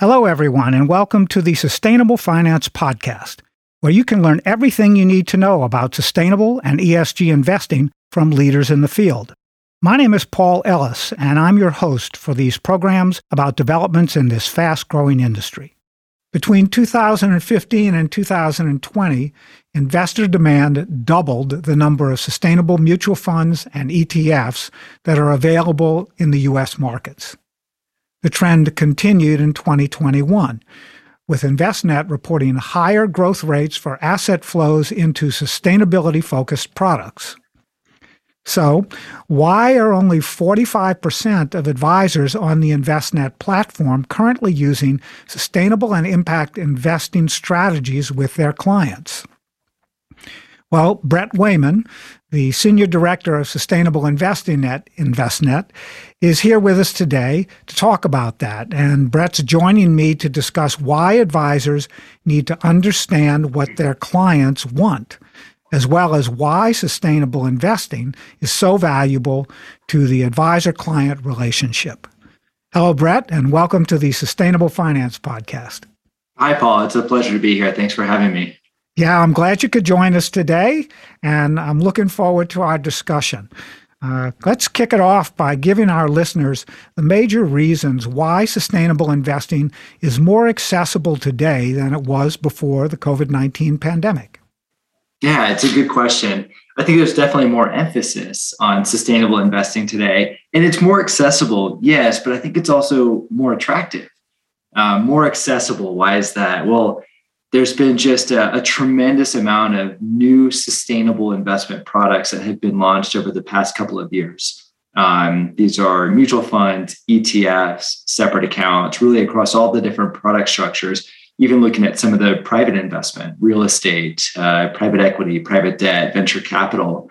Hello, everyone, and welcome to the Sustainable Finance Podcast, where you can learn everything you need to know about sustainable and ESG investing from leaders in the field. My name is Paul Ellis, and I'm your host for these programs about developments in this fast growing industry. Between 2015 and 2020, investor demand doubled the number of sustainable mutual funds and ETFs that are available in the U.S. markets. The trend continued in 2021, with Envestnet reporting higher growth rates for asset flows into sustainability focused products. So, why are only 45% of advisors on the Envestnet platform currently using sustainable and impact investing strategies with their clients? Well, Brett Wayman, the Senior Director of Sustainable Investing at Envestnet, is here with us today to talk about that. And Brett's joining me to discuss why advisors need to understand what their clients want, as well as why sustainable investing is so valuable to the advisor client relationship. Hello, Brett, and welcome to the Sustainable Finance Podcast. Hi, Paul. It's a pleasure to be here. Thanks for having me. Yeah, I'm glad you could join us today, and I'm looking forward to our discussion. Uh, let's kick it off by giving our listeners the major reasons why sustainable investing is more accessible today than it was before the COVID 19 pandemic. Yeah, it's a good question. I think there's definitely more emphasis on sustainable investing today, and it's more accessible, yes, but I think it's also more attractive, uh, more accessible. Why is that? Well, there's been just a, a, tremendous amount of new sustainable investment products that have been launched over the past couple of years. Um, these are mutual funds, ETFs, separate accounts, really across all the different product structures, even looking at some of the private investment, real estate, uh, private equity, private debt, venture capital.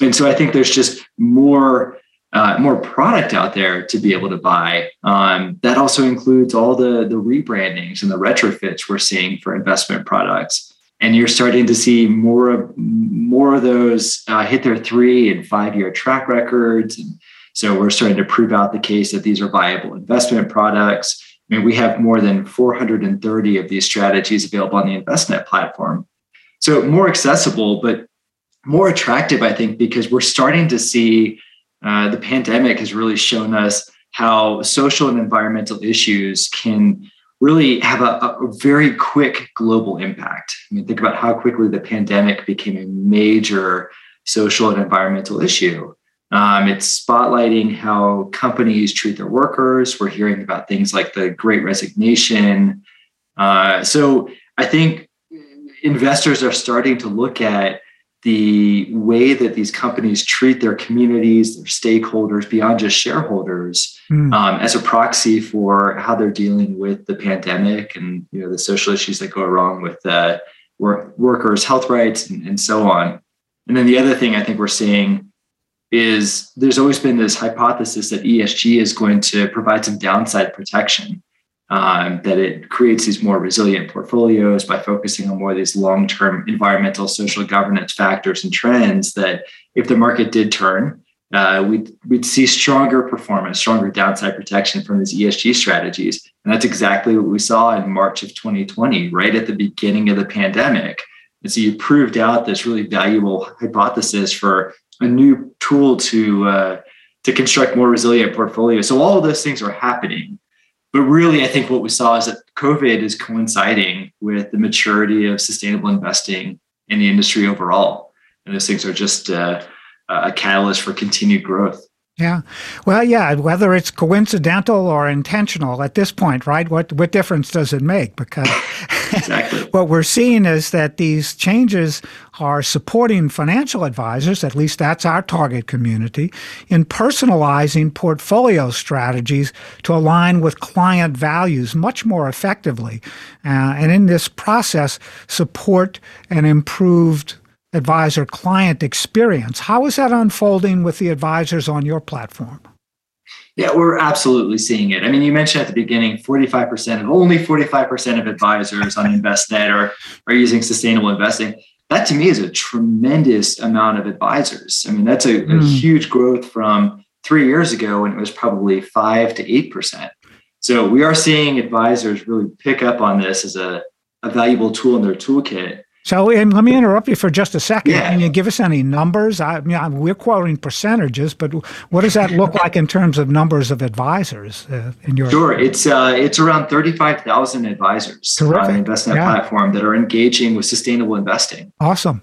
And so I think there's just more uh, more product out there to be able to buy. Um, that also includes all the the rebrandings and the retrofits we're seeing for investment products. And you're starting to see more of more of those uh, hit their three and five year track records. And so we're starting to prove out the case that these are viable investment products. I mean, we have more than 430 of these strategies available on the Envestnet platform. So more accessible, but more attractive, I think, because we're starting to see uh, the pandemic has really shown us how social and environmental issues can really have a, a, very quick global impact. I mean, think about how quickly the pandemic became a major social and environmental issue. Um, it's spotlighting how companies treat their workers. We're hearing about things like the great resignation. Uh, so I think investors are starting to look at the way that these companies treat their communities, their stakeholders, beyond just shareholders, mm. um, as a proxy for how they're dealing with the pandemic and you know the social issues that go along with uh, work, workers' health rights and, and so on. And then the other thing I think we're seeing is there's always been this hypothesis that ESG is going to provide some downside protection um, that it creates these more resilient portfolios by focusing on more of these long-term environmental social governance factors and trends that if the market did turn uh, we'd, we'd see stronger performance stronger downside protection from these esg strategies. And that's exactly what we saw in march of 2020 right at the beginning of the pandemic. And so you proved out this really valuable hypothesis for a new tool to uh, to construct more resilient portfolios. So all of those things are happening but really, I think what we saw is that COVID is coinciding with the maturity of sustainable investing in the industry overall. And those things are just uh, a catalyst for continued growth. Yeah. Well, yeah, whether it's coincidental or intentional at this point, right? What what difference does it make? Because exactly. what we're seeing is that these changes are supporting financial advisors, at least that's our target community, in personalizing portfolio strategies to align with client values much more effectively. Uh, and in this process, support an improved advisor client experience. How is that unfolding with the advisors on your platform? Yeah, we're absolutely seeing it. I mean, you mentioned at the beginning 45% of only 45% of advisors on Envestnet are, are using sustainable investing. That to me is a tremendous amount of advisors. I mean, that's a, mm. a huge growth from three years ago when it was probably five to eight percent. So we are seeing advisors really pick up on this as a, a valuable tool in their toolkit. So let me interrupt you for just a second. Yeah. Can you give us any numbers? I mean, we're quoting percentages, but what does that look like in terms of numbers of advisors uh, in your? Sure, it's uh, it's around thirty five thousand advisors Terrific. on the Envestnet Yeah. platform that are engaging with sustainable investing. Awesome.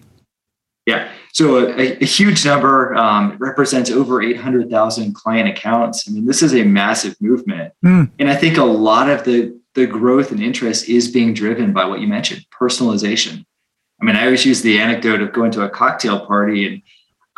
Yeah, so a, a huge number um, represents over 800,000 client accounts. I mean, this is a massive movement. Mm. And I think a lot of the, the growth and interest is being driven by what you mentioned personalization. I mean, I always use the anecdote of going to a cocktail party, and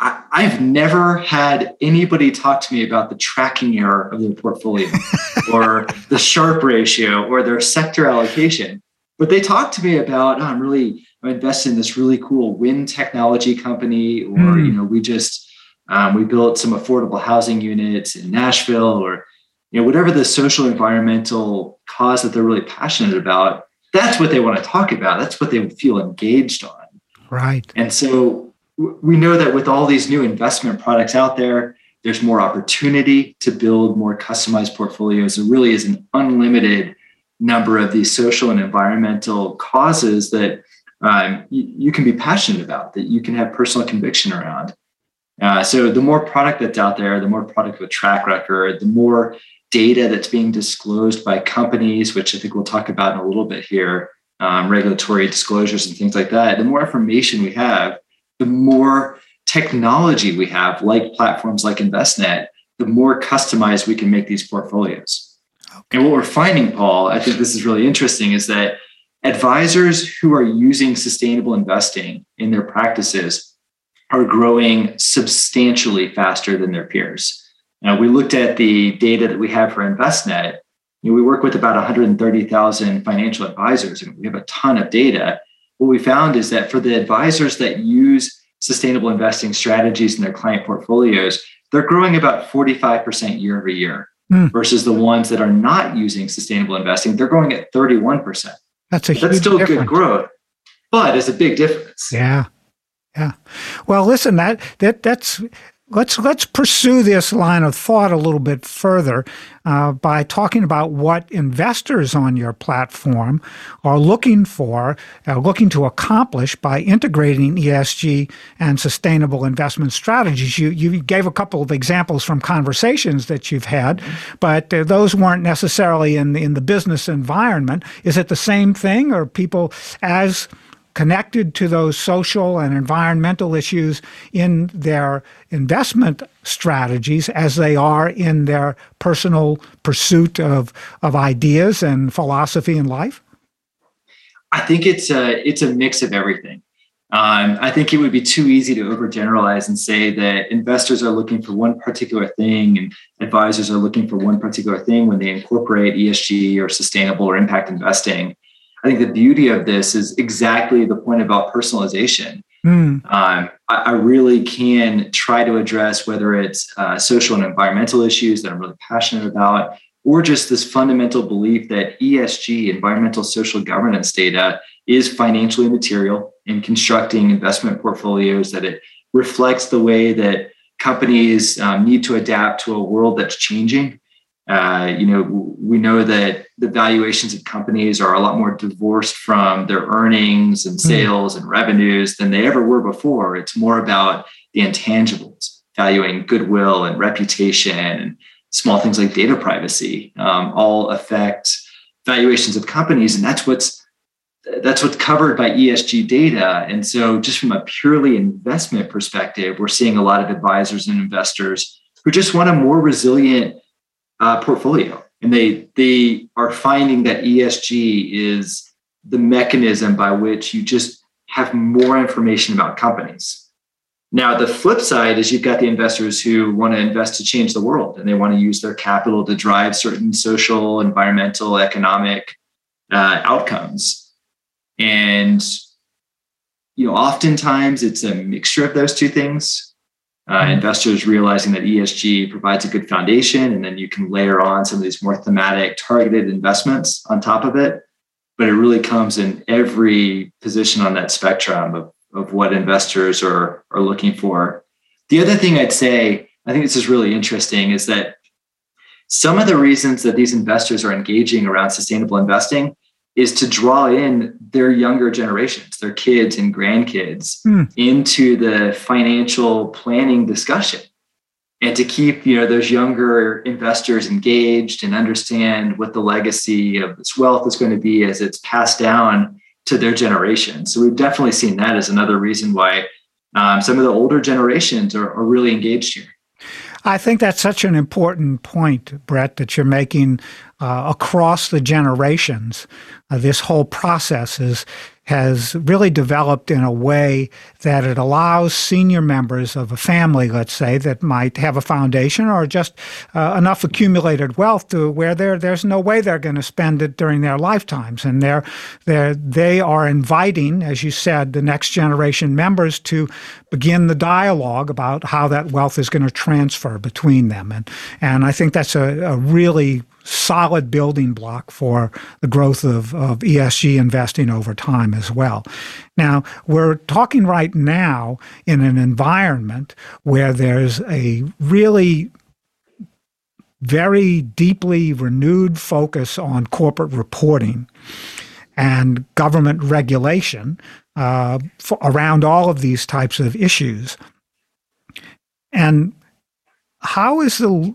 I, I've never had anybody talk to me about the tracking error of their portfolio or the Sharpe ratio or their sector allocation. But they talk to me about, oh, I'm really I'm invested in this really cool wind technology company, or Mm. you know, we just um, we built some affordable housing units in Nashville, or you know, whatever the social environmental cause that they're really passionate about. That's what they want to talk about. That's what they feel engaged on. Right. And so we know that with all these new investment products out there, there's more opportunity to build more customized portfolios. There really is an unlimited number of these social and environmental causes that um, you, you can be passionate about, that you can have personal conviction around. Uh, so the more product that's out there, the more product with track record, the more data that's being disclosed by companies, which I think we'll talk about in a little bit here, um, regulatory disclosures and things like that. The more information we have, the more technology we have, like platforms like Envestnet, the more customized we can make these portfolios. And what we're finding, Paul, I think this is really interesting, is that advisors who are using sustainable investing in their practices are growing substantially faster than their peers. Now, we looked at the data that we have for Envestnet. You know, we work with about 130,000 financial advisors, and we have a ton of data. What we found is that for the advisors that use sustainable investing strategies in their client portfolios, they're growing about 45% year over year Hmm. versus the ones that are not using sustainable investing, they're growing at 31%. That's a huge That's still difference. good growth, but it's a big difference. Yeah. Yeah. Well, listen, that that that's let's let's pursue this line of thought a little bit further uh, by talking about what investors on your platform are looking for, uh, looking to accomplish by integrating ESG and sustainable investment strategies. You you gave a couple of examples from conversations that you've had, but uh, those weren't necessarily in the, in the business environment. Is it the same thing, or people as connected to those social and environmental issues in their investment strategies as they are in their personal pursuit of, of ideas and philosophy in life? I think it's a it's a mix of everything. Um, I think it would be too easy to overgeneralize and say that investors are looking for one particular thing and advisors are looking for one particular thing when they incorporate ESG or sustainable or impact investing. I think the beauty of this is exactly the point about personalization. Hmm. Um, I, I really can try to address whether it's uh, social and environmental issues that I'm really passionate about, or just this fundamental belief that ESG, environmental social governance data, is financially material in constructing investment portfolios, that it reflects the way that companies um, need to adapt to a world that's changing. Uh, you know, we know that the valuations of companies are a lot more divorced from their earnings and sales and revenues than they ever were before. It's more about the intangibles, valuing goodwill and reputation and small things like data privacy um, all affect valuations of companies, and that's what's that's what's covered by ESG data. And so, just from a purely investment perspective, we're seeing a lot of advisors and investors who just want a more resilient uh, portfolio, and they they are finding that ESG is the mechanism by which you just have more information about companies. Now, the flip side is you've got the investors who want to invest to change the world, and they want to use their capital to drive certain social, environmental, economic uh, outcomes. And you know, oftentimes it's a mixture of those two things. Uh, investors realizing that ESG provides a good foundation, and then you can layer on some of these more thematic, targeted investments on top of it. But it really comes in every position on that spectrum of, of what investors are, are looking for. The other thing I'd say, I think this is really interesting, is that some of the reasons that these investors are engaging around sustainable investing is to draw in their younger generations, their kids and grandkids mm. into the financial planning discussion and to keep you know those younger investors engaged and understand what the legacy of this wealth is going to be as it's passed down to their generation. So we've definitely seen that as another reason why um, some of the older generations are, are really engaged here. I think that's such an important point, Brett, that you're making uh, across the generations. Uh, this whole process is has really developed in a way that it allows senior members of a family, let's say, that might have a foundation or just uh, enough accumulated wealth to where there's no way they're going to spend it during their lifetimes. And they're, they're, they are inviting, as you said, the next generation members to begin the dialogue about how that wealth is going to transfer between them. And, and I think that's a, a really solid building block for the growth of, of ESG investing over time as well. Now, we're talking right now in an environment where there's a really very deeply renewed focus on corporate reporting and government regulation uh, for, around all of these types of issues. And how is the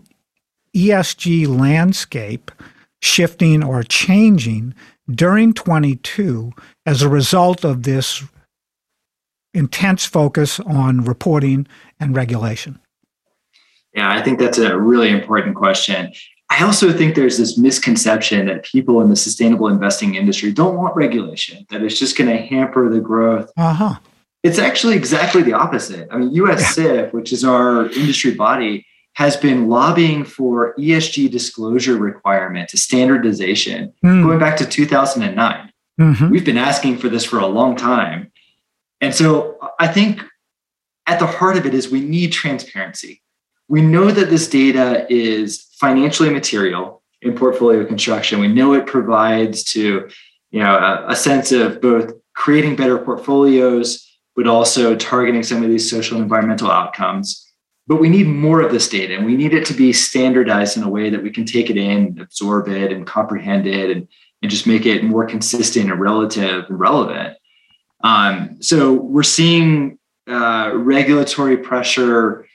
ESG landscape shifting or changing during 22 as a result of this intense focus on reporting and regulation? Yeah, I think that's a really important question. I also think there's this misconception that people in the sustainable investing industry don't want regulation, that it's just going to hamper the growth. Uh-huh. It's actually exactly the opposite. I mean, US SIF, which is our industry body, has been lobbying for ESG disclosure requirements, a standardization, mm. going back to 2009. Mm-hmm. We've been asking for this for a long time. And so I think at the heart of it is we need transparency. We know that this data is financially material in portfolio construction. We know it provides to you know a, a sense of both creating better portfolios, but also targeting some of these social and environmental outcomes but we need more of this data and we need it to be standardized in a way that we can take it in absorb it and comprehend it and, and just make it more consistent and relative and relevant. Um, so we're seeing uh, regulatory pressure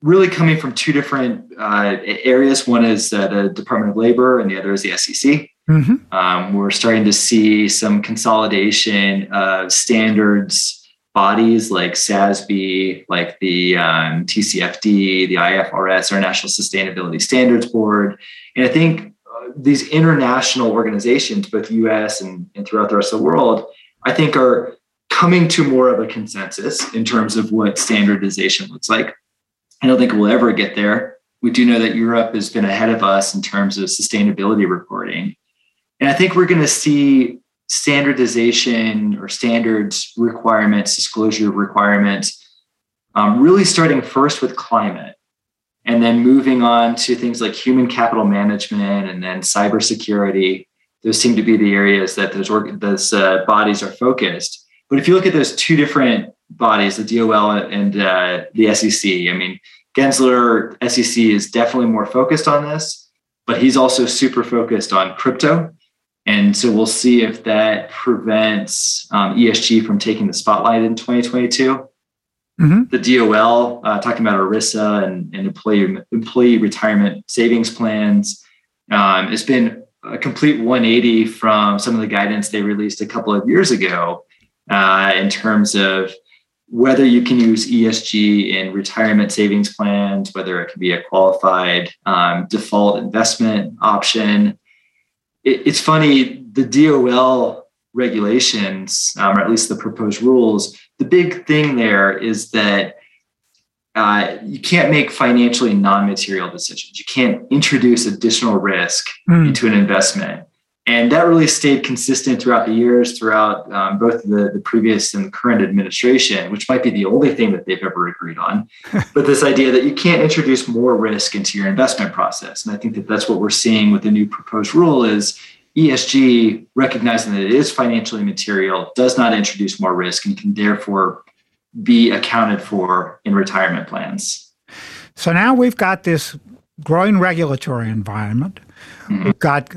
really coming from two different uh, areas. One is uh, the department of labor and the other is the sec mm-hmm. um, we're starting to see some consolidation of standards bodies like SASB, like the um, TCFD, the IFRS, International Sustainability Standards Board. And I think uh, these international organizations, both US and, and throughout the rest of the world, I think are coming to more of a consensus in terms of what standardization looks like. I don't think we'll ever get there. We do know that Europe has been ahead of us in terms of sustainability reporting. And I think we're going to see standardization or standards requirements, disclosure requirements, um, really starting first with climate and then moving on to things like human capital management and then cybersecurity. Those seem to be the areas that those, those uh, bodies are focused. But if you look at those two different bodies, the DOL and uh, the SEC, I mean, Gensler, SEC is definitely more focused on this, but he's also super focused on crypto and so we'll see if that prevents um, ESG from taking the spotlight in 2022. Mm-hmm. The DOL, uh, talking about ERISA and, and, employee, employee retirement savings plans, um, it's been a complete 180 from some of the guidance they released a couple of years ago uh, in terms of whether you can use ESG in retirement savings plans, whether it can be a qualified um, default investment option, it, it's funny, the DOL regulations, um, or at least the proposed rules, the big thing there is that uh, you can't make financially non-material decisions. You can't introduce additional risk mm. into an investment. And that really stayed consistent throughout the years, throughout um, both the, the previous and current administration, which might be the only thing that they've ever agreed on. but this idea that you can't introduce more risk into your investment process. And I think that that's what we're seeing with the new proposed rule is ESG, recognizing that it is financially material, does not introduce more risk and can therefore be accounted for in retirement plans. So now we've got this growing regulatory environment. Mm-hmm. We've got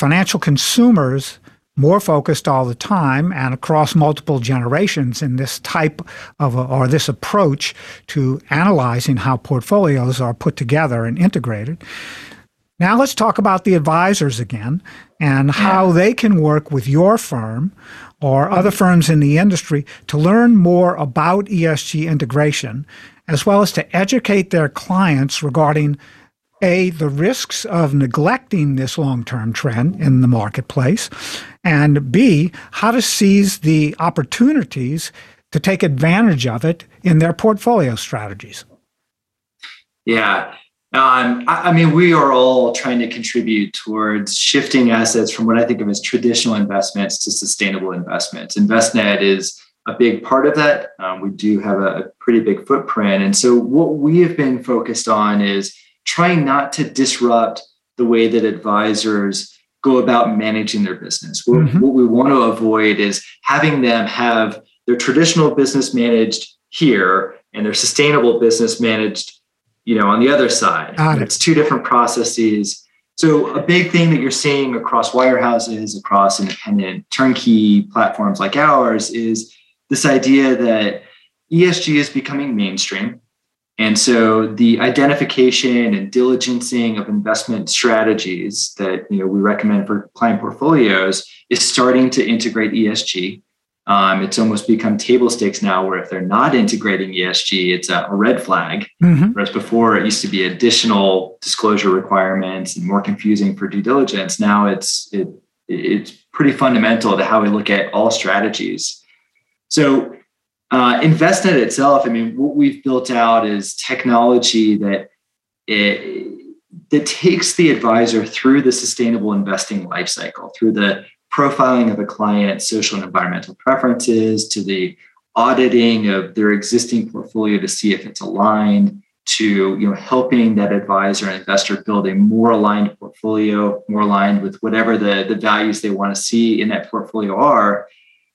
financial consumers more focused all the time and across multiple generations in this type of a, or this approach to analyzing how portfolios are put together and integrated. Now let's talk about the advisors again and how they can work with your firm or other firms in the industry to learn more about ESG integration, as well as to educate their clients regarding a, the risks of neglecting this long term trend in the marketplace, and B, how to seize the opportunities to take advantage of it in their portfolio strategies. Yeah. Um, I, I, mean, we are all trying to contribute towards shifting assets from what I think of as traditional investments to sustainable investments. Envestnet is a big part of that. Um, we do have a, a pretty big footprint. And so, what we have been focused on is trying not to disrupt the way that advisors go about managing their business. What, mm-hmm. what we want to avoid is having them have their traditional business managed here and their sustainable business managed you know on the other side it's two different processes so a big thing that you're seeing across wirehouses across independent turnkey platforms like ours is this idea that esg is becoming mainstream and so the identification and diligencing of investment strategies that you know we recommend for client portfolios is starting to integrate ESG. Um, it's almost become table stakes now, where if they're not integrating ESG, it's a, red flag. Mm-hmm. Whereas before it used to be additional disclosure requirements and more confusing for due diligence. Now it's it it's pretty fundamental to how we look at all strategies. So uh, Envestnet itself, I mean, what we've built out is technology that it, that takes the advisor through the sustainable investing lifecycle, through the profiling of a client's social and environmental preferences, to the auditing of their existing portfolio to see if it's aligned, to you know helping that advisor and investor build a more aligned portfolio, more aligned with whatever the, the values they want to see in that portfolio are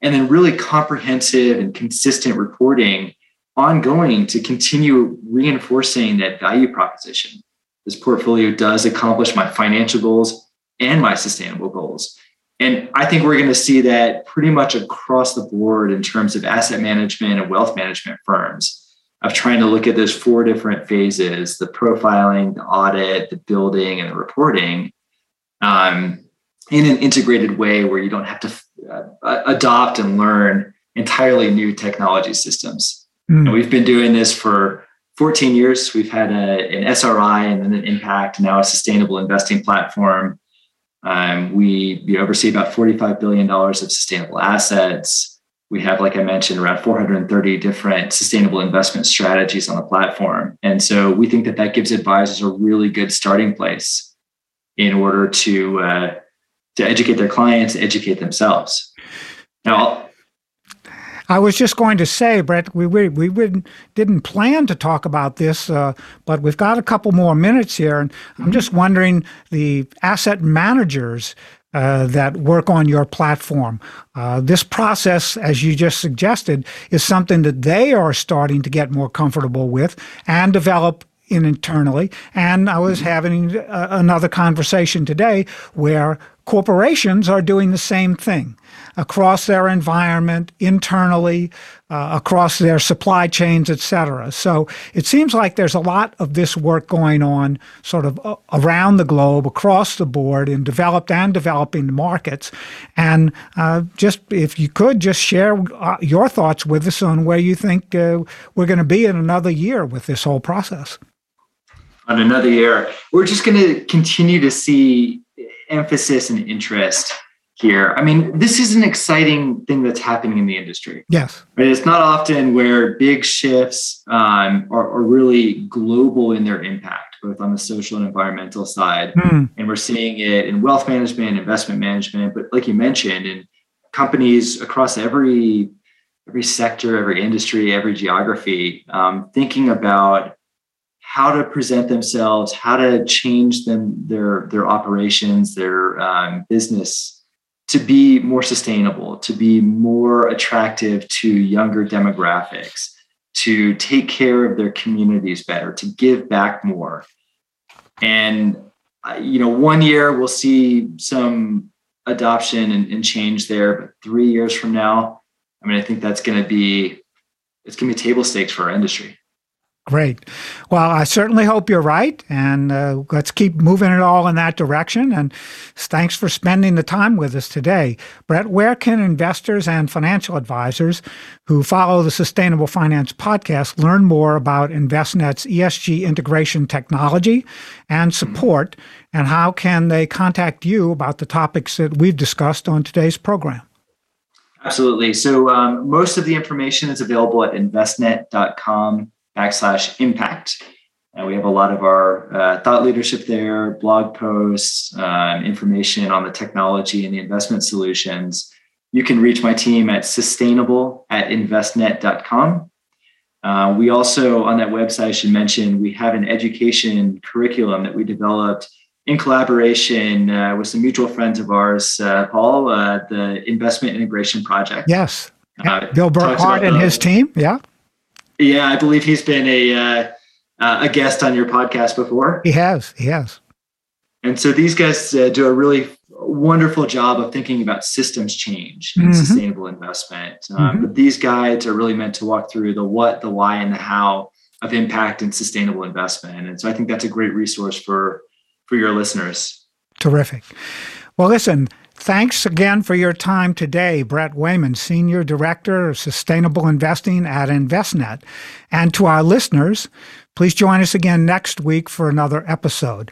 and then really comprehensive and consistent reporting ongoing to continue reinforcing that value proposition. This portfolio does accomplish my financial goals and my sustainable goals. And I think we're going to see that pretty much across the board in terms of asset management and wealth management firms of trying to look at those four different phases the profiling, the audit, the building, and the reporting. Um, in an integrated way where you don't have to adopt and learn entirely new technology systems. Mm. And we've been doing this for 14 years. We've had a, an SRI and then an impact, now a sustainable investing platform. Um, we, we oversee about $45 billion of sustainable assets. We have, like I mentioned, around 430 different sustainable investment strategies on the platform. And so we think that that gives advisors a really good starting place in order to uh, to educate their clients, educate themselves. Now, I was just going to say, Brett, we we, we didn't plan to talk about this, uh, but we've got a couple more minutes here, and I'm just wondering the asset managers. Uh, that work on your platform. Uh, this process, as you just suggested, is something that they are starting to get more comfortable with and develop in internally. And I was having uh, another conversation today where corporations are doing the same thing across their environment, internally, uh, across their supply chains, et cetera. So it seems like there's a lot of this work going on sort of uh, around the globe, across the board, in developed and developing markets. And uh, just if you could just share uh, your thoughts with us on where you think we're going to be in another year with this whole process. On another year, we're just going to continue to see emphasis and interest here. I mean, this is an exciting thing that's happening in the industry. Yes. Right? It's not often where big shifts um, are, are, really global in their impact, both on the social and environmental side. Mm. And we're seeing it in wealth management, investment management, but like you mentioned, in companies across every every sector, every industry, every geography, um, thinking about how to present themselves, how to change them their their operations, their um, business to be more sustainable, to be more attractive to younger demographics, to take care of their communities better, to give back more. And uh, you know, one year we'll see some adoption and, and change there, but three years from now, I mean, I think that's going to be it's going to be table stakes for our industry. Great. Well, I certainly hope you're right. And uh, let's keep moving it all in that direction. And thanks for spending the time with us today. Brett, where can investors and financial advisors who follow the Sustainable Finance podcast learn more about Envestnet's ESG integration technology and support? And how can they contact you about the topics that we've discussed on today's program? Absolutely. So, um, most of the information is available at envestnet.com backslash impact. And we have a lot of our uh, thought leadership there, blog posts, uh, information on the technology and the investment solutions. You can reach my team at sustainable at envestnet.com. Uh, we also, on that website, I should mention, we have an education curriculum that we developed in collaboration uh, with some mutual friends of ours, uh, Paul, uh, the Investment Integration Project. Yes. Uh, Bill Burckart and his team. Yeah. Yeah, I believe he's been a uh, uh, a guest on your podcast before. He has. He has. And so these guys uh, do a really wonderful job of thinking about systems change and mm-hmm. sustainable investment. Um, mm-hmm. But these guides are really meant to walk through the what, the why, and the how of impact and sustainable investment. And so I think that's a great resource for for your listeners. Terrific. Well, listen, Thanks again for your time today, Brett Wayman, Senior Director of Sustainable Investing at Envestnet. And to our listeners, please join us again next week for another episode.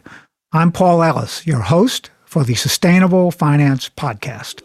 I'm Paul Ellis, your host for the Sustainable Finance Podcast.